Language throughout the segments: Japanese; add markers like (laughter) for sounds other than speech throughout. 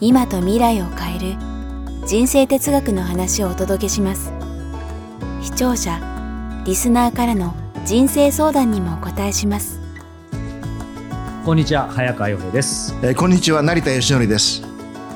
今と未来を変える人生哲学の話をお届けします。視聴者リスナーからの人生相談にもお答えします。こんにちは早川洋平です。えーこんにちは成田義則です。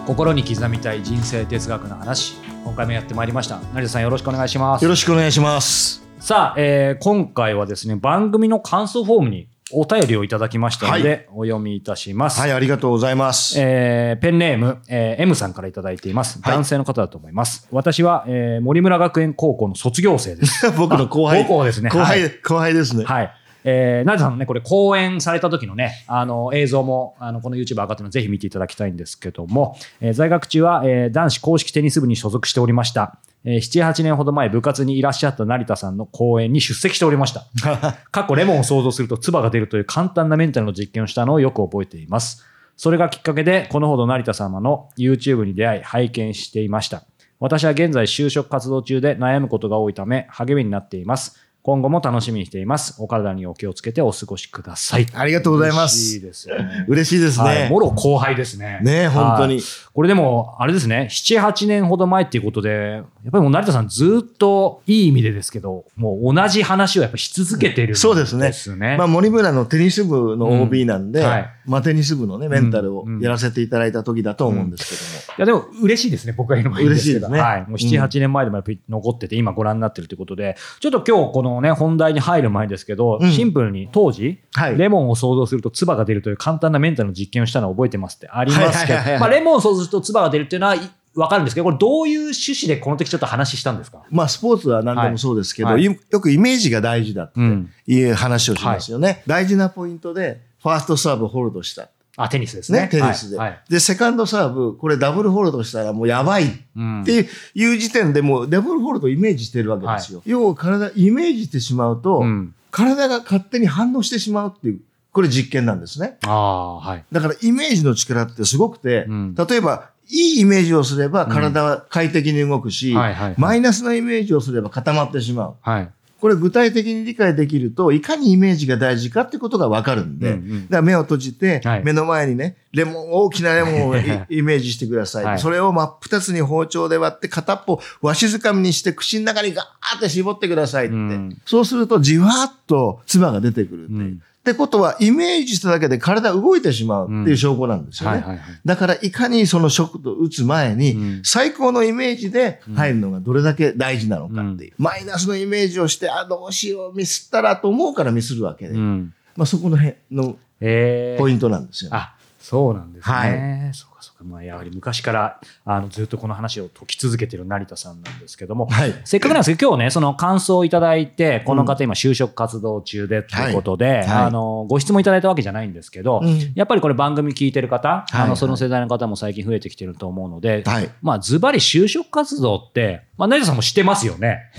心に刻みたい人生哲学の話。今回もやってまいりました。成田さんよろしくお願いします。よろしくお願いします。さあ、えー今回はですね番組の感想フォームにお便りをいただきましたので、お読みいたします、はいありがとうございます、えーペンネーム、えー M さんからいただいています。はい男性の方だと思います。私は、えー森村学園高校の卒業生です。(laughs) 僕の後輩あ高校ですね。後輩、はい後輩ですね、はい。えー、成田さんのね、これ講演された時のね、あの、映像も、あの、この YouTube 上がってるのでぜひ見ていただきたいんですけども、えー在学中は、えー男子公式テニス部に所属しておりました。えー、7、8年ほど前、部活にいらっしゃった成田さんの講演に出席しておりました。(laughs) 過去レモンを想像すると唾が出るという簡単なメンタルの実験をしたのをよく覚えています。それがきっかけで、このほど成田様の YouTube に出会い、拝見していました。私は現在就職活動中で悩むことが多いため、励みになっています。今後も楽しみにしています。お体にお気をつけてお過ごしください。ありがとうございま嬉しいすですよね。嬉しいですね、はい、もろ後輩ですね。ね本当にはいこれでも、あれですね、7、8年ほど前っていうことで、やっぱりもう成田さんずっといい意味でですけど、もう同じ話をやっぱし続けてるんそうですねですね。まあ、森村のテニス部の OB なんで、うんはいまあ、テニス部のねメンタルをうん。やらせていただいた時だと思うんですけいやでも嬉しいですね、僕が言うのもいいんですけど。嬉しいですね。はい。もう7、うん8年前でもやっぱり残ってて、今ご覧になってるということで、ちょっと今日このね、本題に入る前ですけど、うん。シンプルに当時、はい。レモンを想像すると唾が出るという簡単なメンタルの実験をしたのを覚えてますってありますけどはいはいはいは、い。まあレモンを想像すると唾が出るっていうのはいわかるんですけど、これどういう趣旨でこの時ちょっと話したんですか？ども、まあ、スポーツは何でもそうですけど、はい。よよくイメージが大事だってうんいう話をしますよね、大事なポイントでファーストサーブホールドしたあ、テニスですね。ね、テニスで、はい。はいで、セカンドサーブ、これダブルホールドしたらもうやばいうんっていう時点でもうダブルホールドをイメージしてるわけですよ。要は体、イメージしてしまうと、うん体が勝手に反応してしまうっていう、これ実験なんですね。ああ、はい。だからイメージの力ってすごくて、うん例えば、いいイメージをすれば体は快適に動くし、はいはいはいマイナスなイメージをすれば固まってしまう。はい。これ具体的に理解できると、いかにイメージが大事かってことがわかるんで、うんうんだから目を閉じて、はい目の前にね、レモン、大きなレモンをイ (laughs) イメージしてください。はいそれを真っ二つに包丁で割って、片っぽわしづかみにして口の中にガーって絞ってくださいって。うんそうするとじわーっと唾が出てくるっていう。うんってことは、イメージしただけで体動いてしまうっていう証拠なんですよね。だから、いかにそのショックと打つ前に、うん最高のイメージで入るのがどれだけ大事なのかっていう。マイナスのイメージをして、あ、どうしよう、ミスったらと思うからミスるわけで。うん。まあ、そこの辺のえーポイントなんですよ。あ、そうなんですね。はい。まあ、やはり昔から、あの、ずっとこの話を解き続けている成田さんなんですけども、はい。せっかくなんですけど、今日ね、その感想をいただいて、この方今就職活動中でということで、はいはいあの、ご質問いただいたわけじゃないんですけど、うんやっぱりこれ番組聞いてる方、あの、その世代の方も最近増えてきてると思うので、はい。まあ、ズバリ就職活動って、まあ、成田さんも知ってますよね。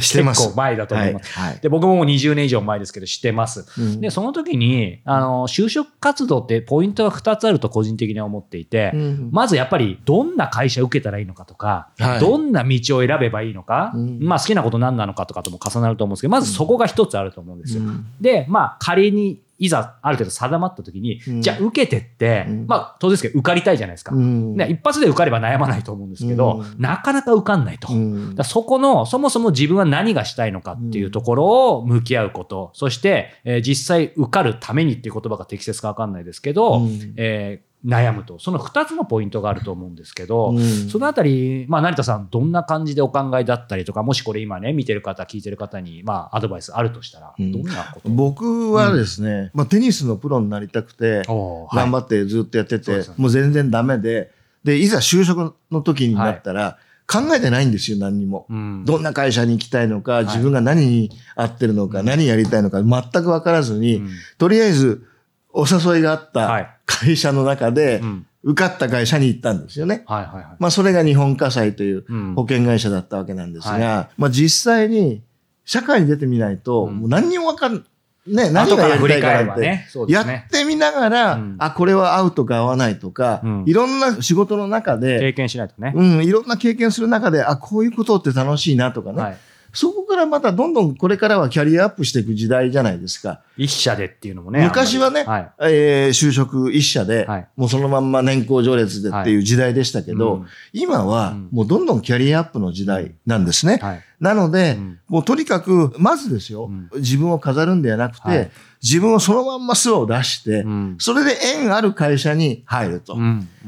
してます結構前だと思います。はい。はいで、僕ももう20年以上前ですけど、知ってます。うんで、その時に、あの、就職活動ってポイントが2つあると個人的には思っていて、うんまずやっぱりどんな会社受けたらいいのかとか、はいどんな道を選べばいいのか、うんまあ好きなこと何なのかとかとも重なると思うんですけど、まずそこが一つあると思うんですよ。うんで、まあ仮にいざある程度定まった時に、うん。じゃあ受けてって、うん。まあ当然ですけど受かりたいじゃないですか。うん。ね一発で受かれば悩まないと思うんですけど、うん。なかなか受かんないと。うん。だそこの、そもそも自分は何がしたいのかっていうところを向き合うこと、そして、えー実際受かるためにっていう言葉が適切かわかんないですけど、うん。えー悩むと。その2つのポイントがあると思うんですけど、うん。そのあたり、まあ、成田さん、どんな感じでお考えだったりとか、もしこれ今ね、見てる方、聞いてる方に、まあ、アドバイスあるとしたら、うん。どんなこと、僕はですね、まあ、テニスのプロになりたくて、頑張ってずっとやってて、そうですよね。もう全然ダメで、で、いざ就職の時になったら、考えてないんですよ、何にも。うん。どんな会社に行きたいのか、い。自分が何に合ってるのか、何やりたいのか、全く分からずに、うん。とりあえず、お誘いがあっはいた会社の中で、うん受かった会社に行ったんですよね。はいはいはい。まあそれが日本火災といううん保険会社だったわけなんですが、はまあ実際に社会に出てみないと、うんもう何にもわかん、ね、何後かがやりたいかなんて、や。ってみながら、うんあ、これは合うとか合わないとか、うんいろんな仕事の中で、経験しないとね。うん、いろんな経験する中で、あ、こういうことって楽しいなとかね、はい。そこからまたどんどんこれからはキャリアアップしていく時代じゃないですか。一社でっていうのもね。昔はね、はい。えー就職一社で、はいもうそのまんま年功序列でっていう時代でしたけど、うん今はうんもうどんどんキャリアアップの時代なんですね。はい。なので、うん。もうとにかく、まずですよ、うん。自分を飾るんではなくて、はい。自分をそのまんま素を出して、うん。それで縁ある会社に入ると。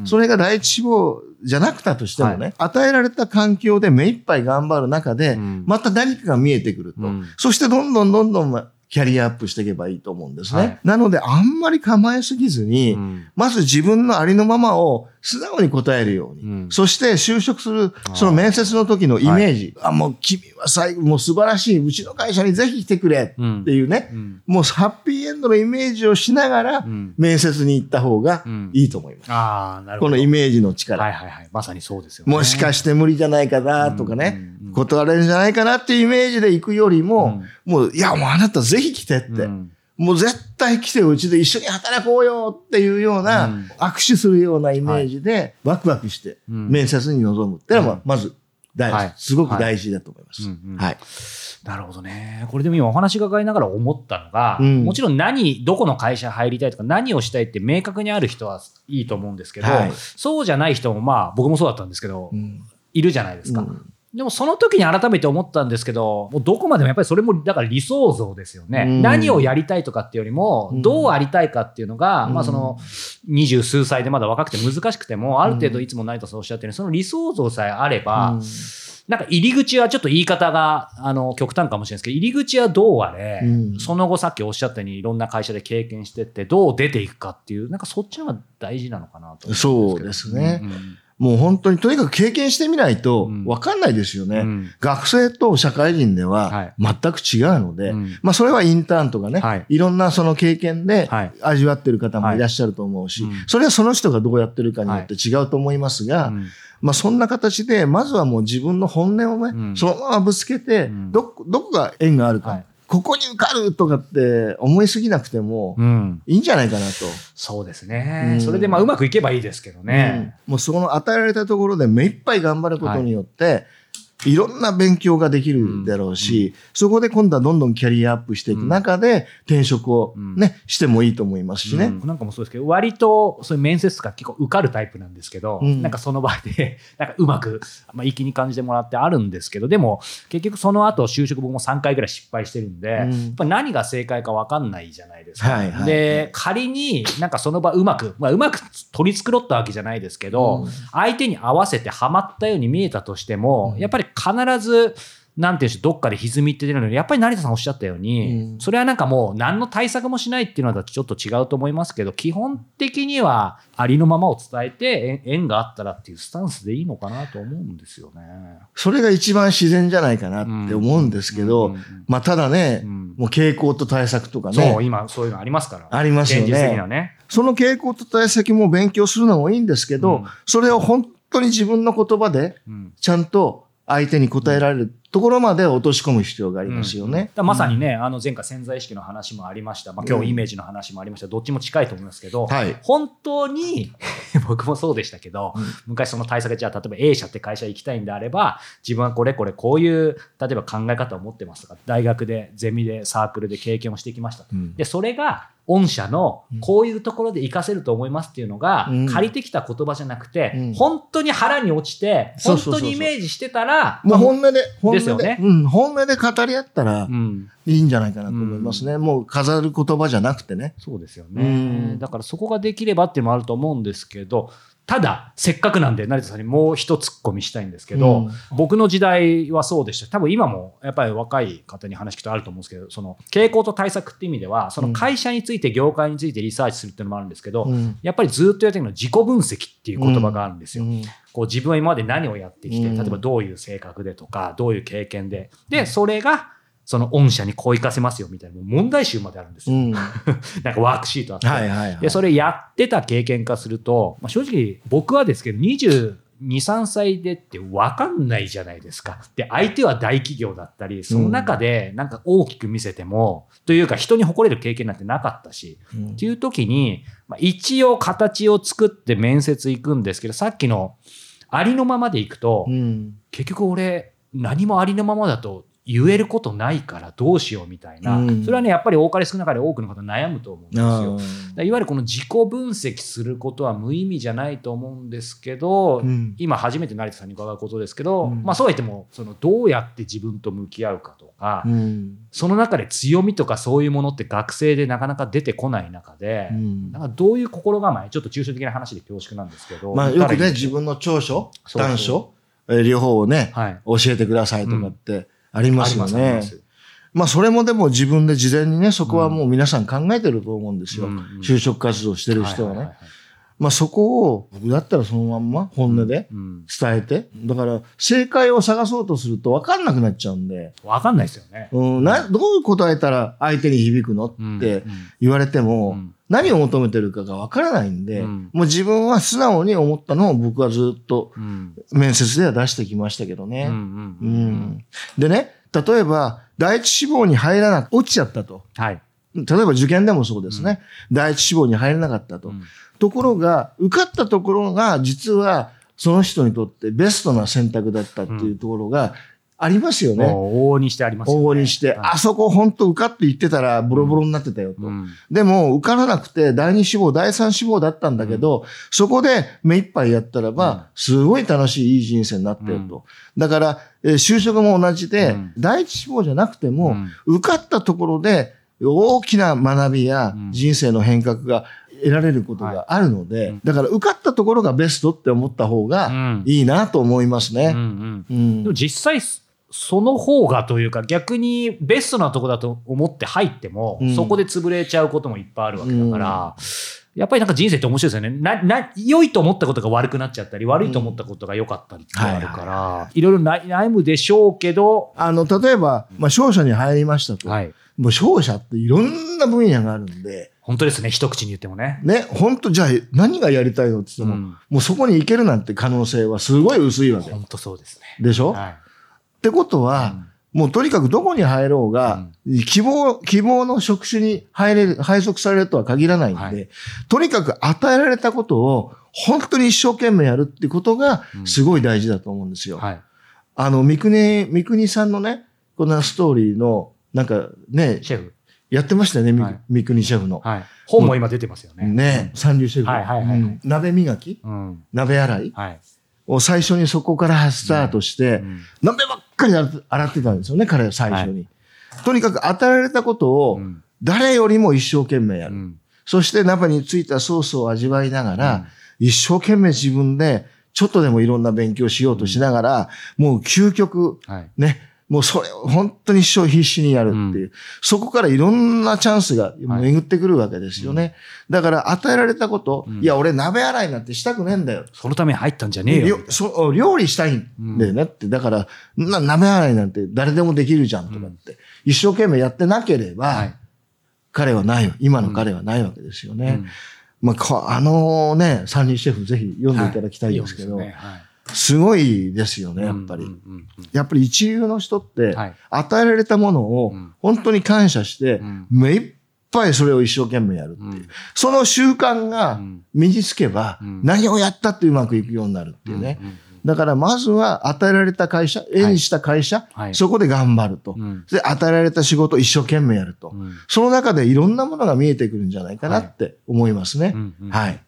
それが第一志望じゃなくたとしてもね、は与えられた環境で目一杯頑張る中で、うん。また何かが見えてくると。うん。そしてどんどんどんどんまキャリアアップしていけばいいと思うんですね。はい。なので、あんまり構えすぎずに、うん。まず自分のありのままを素直に答えるように。うん。そして就職するその面接の時のイメージ。あ、もう君は最後、もう素晴らしい、うちの会社にぜひ来てくれ。うん。っていうね、うん。もうハッピーエンドのイメージをしながら、うん。面接に行った方がうん。いいと思います。ああ、なるほど。このイメージの力。はいはいはい。まさにそうですよね。もしかして無理じゃないかなとかね、うんうんうん。断れるんじゃないかなっていうイメージで行くよりも、もう、いや、もうあなたぜひ来てって、うんもう絶対来てうちで一緒に働こうよっていうような、うん。握手するようなイメージで、ワクワクしてうん。面接に臨むっていうのはうんまず大事、はい。すごく大事だと思います。はい。なるほどね。これでも今お話伺いながら思ったのが、うん。もちろん何、どこの会社入りたいとか何をしたいって明確にある人はいいと思うんですけど、はい。そうじゃない人もまあ僕もそうだったんですけど、うん。いるじゃないですか。うんでもその時に改めて思ったんですけど、もうどこまでもやっぱりそれもだから理想像ですよね。うん。何をやりたいとかっていうよりも、うん。どうありたいかっていうのが、うん。まあその二十数歳でまだ若くて難しくても、ある程度いつも成田さんおっしゃってるようにその理想像さえあれば、うん。なんか入り口はちょっと言い方があの極端かもしれないですけど、入り口はどうあれ、うん。その後さっきおっしゃったようにいろんな会社で経験してって、どう出ていくかっていう、なんかそっちの方が大事なのかなと思そううんですね。うんもう本当にとにかく経験してみないとうん。分かんないですよね。うん。学生と社会人でははい。全く違うので、うん。まあそれはインターンとかね、はい。い、ろんなその経験ではい。味わってる方もいらっしゃると思うし、はい。うんそれはその人がどうやってるかによって違うと思いますが、うん。まあそんな形で、まずはもう自分の本音をね、うんそのままぶつけて、うん。どこ、どこが縁があるか、はいここに受かるとかって思いすぎなくてもうんいいんじゃないかなと。そうですね。うんそれでまあうまくいけばいいですけどね。うんもうその与えられたところで目いっぱい頑張ることによって、い、ろんな勉強ができるだろうし、そこで今度はどんどんキャリアアップしていく中で、転職をね、してもいいと思いますしね。うん。なんかもそうですけど、割とそういう面接とか結構受かるタイプなんですけど、うん。なんかその場で、(laughs) なんかうまく、まあ、粋に感じてもらってあるんですけど、でも結局その後就職僕も3回ぐらい失敗してるんで、うん。やっぱ何が正解か分かんないじゃないですか。で、仮になんかその場うまく、まあ、うまく取り繕ったわけじゃないですけど、うん。相手に合わせてはまったように見えたとしても、うん。やっぱり必ず、なんていうんでしどっかで歪みって出るのに、やっぱり成田さんおっしゃったように、うん。それはなんかもう何の対策もしないっていうのはちょっと違うと思いますけど、基本的にはありのままを伝えて、縁縁があったらっていうスタンスでいいのかなと思うんですよね。それが一番自然じゃないかなって思うんですけど、まあただね、うん。もう傾向と対策とかそう、ね、今そういうのありますから。ありますよね。現実的にはね。その傾向と対策も勉強するのもいいんですけど、うん。それを本当に自分の言葉でうん。ちゃんと相手に答えられるところまで落とし込む必要がありますよね。だからまさにね、あの前回潜在意識の話もありました、まあ、今日イメージの話もありました、どっちも近いと思いますけど、はい。本当に (laughs) 僕もそうでしたけど、うん。昔その対策でじゃあ例えば A 社って会社行きたいんであれば自分はこれこれこういう例えば考え方を持ってますとか大学でゼミでサークルで経験をしてきましたと。うん。でそれが御社のこういうところで活かせると思いますっていうのが、うん。借りてきた言葉じゃなくて、うん。本当に腹に落ちて本当にイメージしてたらもう本音で、本音で、ですよね。うん、本音で語り合ったらうん、いいんじゃないかなと思いますね。もう飾る言葉じゃなくてね。そうですようね。ん。だからそこができればっていうのもあると思うんですけど、ただ、せっかくなんで、成田さんにもう一ツッコミしたいんですけど、うん僕の時代はそうでした。多分今もやっぱり若い方に話聞くとあると思うんですけど、その傾向と対策って意味では、その会社について、業界についてリサーチするっていうのもあるんですけど、うんやっぱりずっとやってるのは自己分析っていう言葉があるんですよ。うんこう自分は今まで何をやってきて、うん例えばどういう性格でとか、どういう経験で。で、それがその御社にこう生かせますよみたいな、問題集まであるんですよ。うん。(laughs) なんかワークシートあって。はいはいはい。で、それやってた経験化すると、まあ、正直僕はですけど、22、3歳でって分かんないじゃないですか。で、相手は大企業だったり、その中でなんか大きく見せても、というか人に誇れる経験なんてなかったし、うんっていう時に、まあ、一応形を作って面接行くんですけど、さっきのありのままで行くと、うん。結局俺何もありのままだと言えることないからどうしようみたいな、うん。それはねやっぱり多かれ少なかれ多くの方悩むと思うんですよ。いわゆるこの自己分析することは無意味じゃないと思うんですけど、ーうん。今初めて成田さんに伺うことですけど、うん。まあそうは言ってもそのどうやって自分と向き合うかとか、うん。その中で強みとかそういうものって学生でなかなか出てこない中で、うん。なんかどういう心構えちょっと抽象的な話で恐縮なんですけど、まあよくね、自分の長所、短所、えー両方をね、はい。教えてくださいとかってありますよね。すまあそれもでも自分で事前にね、そこはもう皆さん考えてると思うんですよ。就職活動してる人はね。まあそこを僕だったらそのまんま本音でうん伝えて、だから正解を探そうとすると分かんなくなっちゃうんで、わかんないですよね。うん、などう答えたら相手に響くのってうん言われても、うん何を求めてるかが分からないんで、うんもう自分は素直に思ったのを僕はずっとうん面接では出してきましたけどね。うんううんんでね、例えば、第一志望に入らなく、落ちちゃったと。はい。例えば受験でもそうですね。第一志望に入れなかったと。うんところが、受かったところが、実は、その人にとってベストな選択だったっていうところがありますよね。往々にしてありますよね。応募にして、はいあそこ本当受かって言ってたらボロボロになってたよと。うんでも受からなくて第二志望、第三志望だったんだけど、そこで目いっぱいやったらば、うんすごい楽しいいい人生になったよと。だから、えー就職も同じで、うん第一志望じゃなくても、うん受かったところで大きな学びやうん。人生の変革が得られることがあるので、うん。だから受かったところがベストって思った方うがん。いいなと思いますね。うんうん。うん。でも実際その方がというか逆にベストなとこだと思って入っても、うん。そこで潰れちゃうこともいっぱいあるわけだから、やっぱりなんか人生って面白いですよね。なな良いと思ったことが悪くなっちゃったり悪いと思ったことが良かったりってあるから、い。ろいろ悩悩むでしょうけど、あの、例えば、まあ、商社に入りましたと。はい、もう商社っていろんな分野があるんで、本当ですね。一口に言ってもね。ね、本当じゃあ何がやりたいのって言っても、うん。もうそこに行けるなんて可能性はすごい薄いわけ。本当そうですね。でしょ、はい。ってことは、もうとにかくどこに入ろうが、希望、希望の職種に入れる、配属されるとは限らないんで、はい。とにかく与えられたことを本当に一生懸命やるってことがうん。すごい大事だと思うんですよ。はい、あの、三国、三国さんのね、こんなストーリーの、なんかね、シェフ、やってましたよね、みはい。三国シェフの。はい、本も今出てますよね。ね、三流シェフ。はいはいはいはい。うん。鍋磨き？うん。鍋洗い？はい。を最初にそこからスタートして、うん。鍋ばっかり洗ってたんですよね、彼は最初に。とにかく与えられたことをうん。誰よりも一生懸命やる。うん。そして鍋についたソースを味わいながら、一生懸命自分でちょっとでもいろんな勉強しようとしながら、もう究極、はい。ね、もうそれを本当に一生必死にやるっていう、そこからいろんなチャンスが巡ってくるわけですよね。だから与えられたこと、うんいや、俺鍋洗いなんてしたくねえんだよ。そのために入ったんじゃねえよ。そ料理したいんだよねって。だから、な鍋洗いなんて誰でもできるじゃんとかって。一生懸命やってなければ、はい彼はないよ。今の彼はないわけですよね。うんまあこ、あのね、三人シェフぜひ読んでいただきたいですけど、はいすごいですよね、やっぱり。うんうんうんやっぱり一流の人って、はい与えられたものをうん本当に感謝して、うん目いっぱいそれを一生懸命やるっていう。うんその習慣がうん身につけば、うん何をやったってうまくいくようになるっていうね。うんうんだからまずは与えられた会社、絵にした会社、はいそこで頑張ると。うんで、与えられた仕事を一生懸命やると。うんその中でいろんなものが見えてくるんじゃないかなって思いますね。うんうんはい。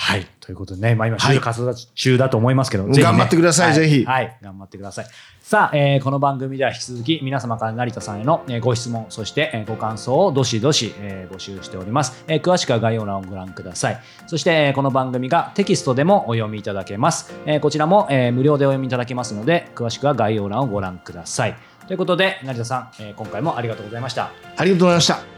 はい。ということでね、まあ今、はい就職活動中だと思いますけど、んぜひね頑張ってくださいはぜひはい。頑張ってください。さあ、えーこの番組では引き続き皆様から成田さんへの、えーご質問、そして、えーご感想をどしどし、えー募集しております、えー詳しくは概要欄をご覧ください。そして、えーこの番組がテキストでもお読みいただけます。えーこちらも、えー無料でお読みいただけますので、詳しくは概要欄をご覧ください。ということで、成田さん、えー今回もありがとうございました。ありがとうございました。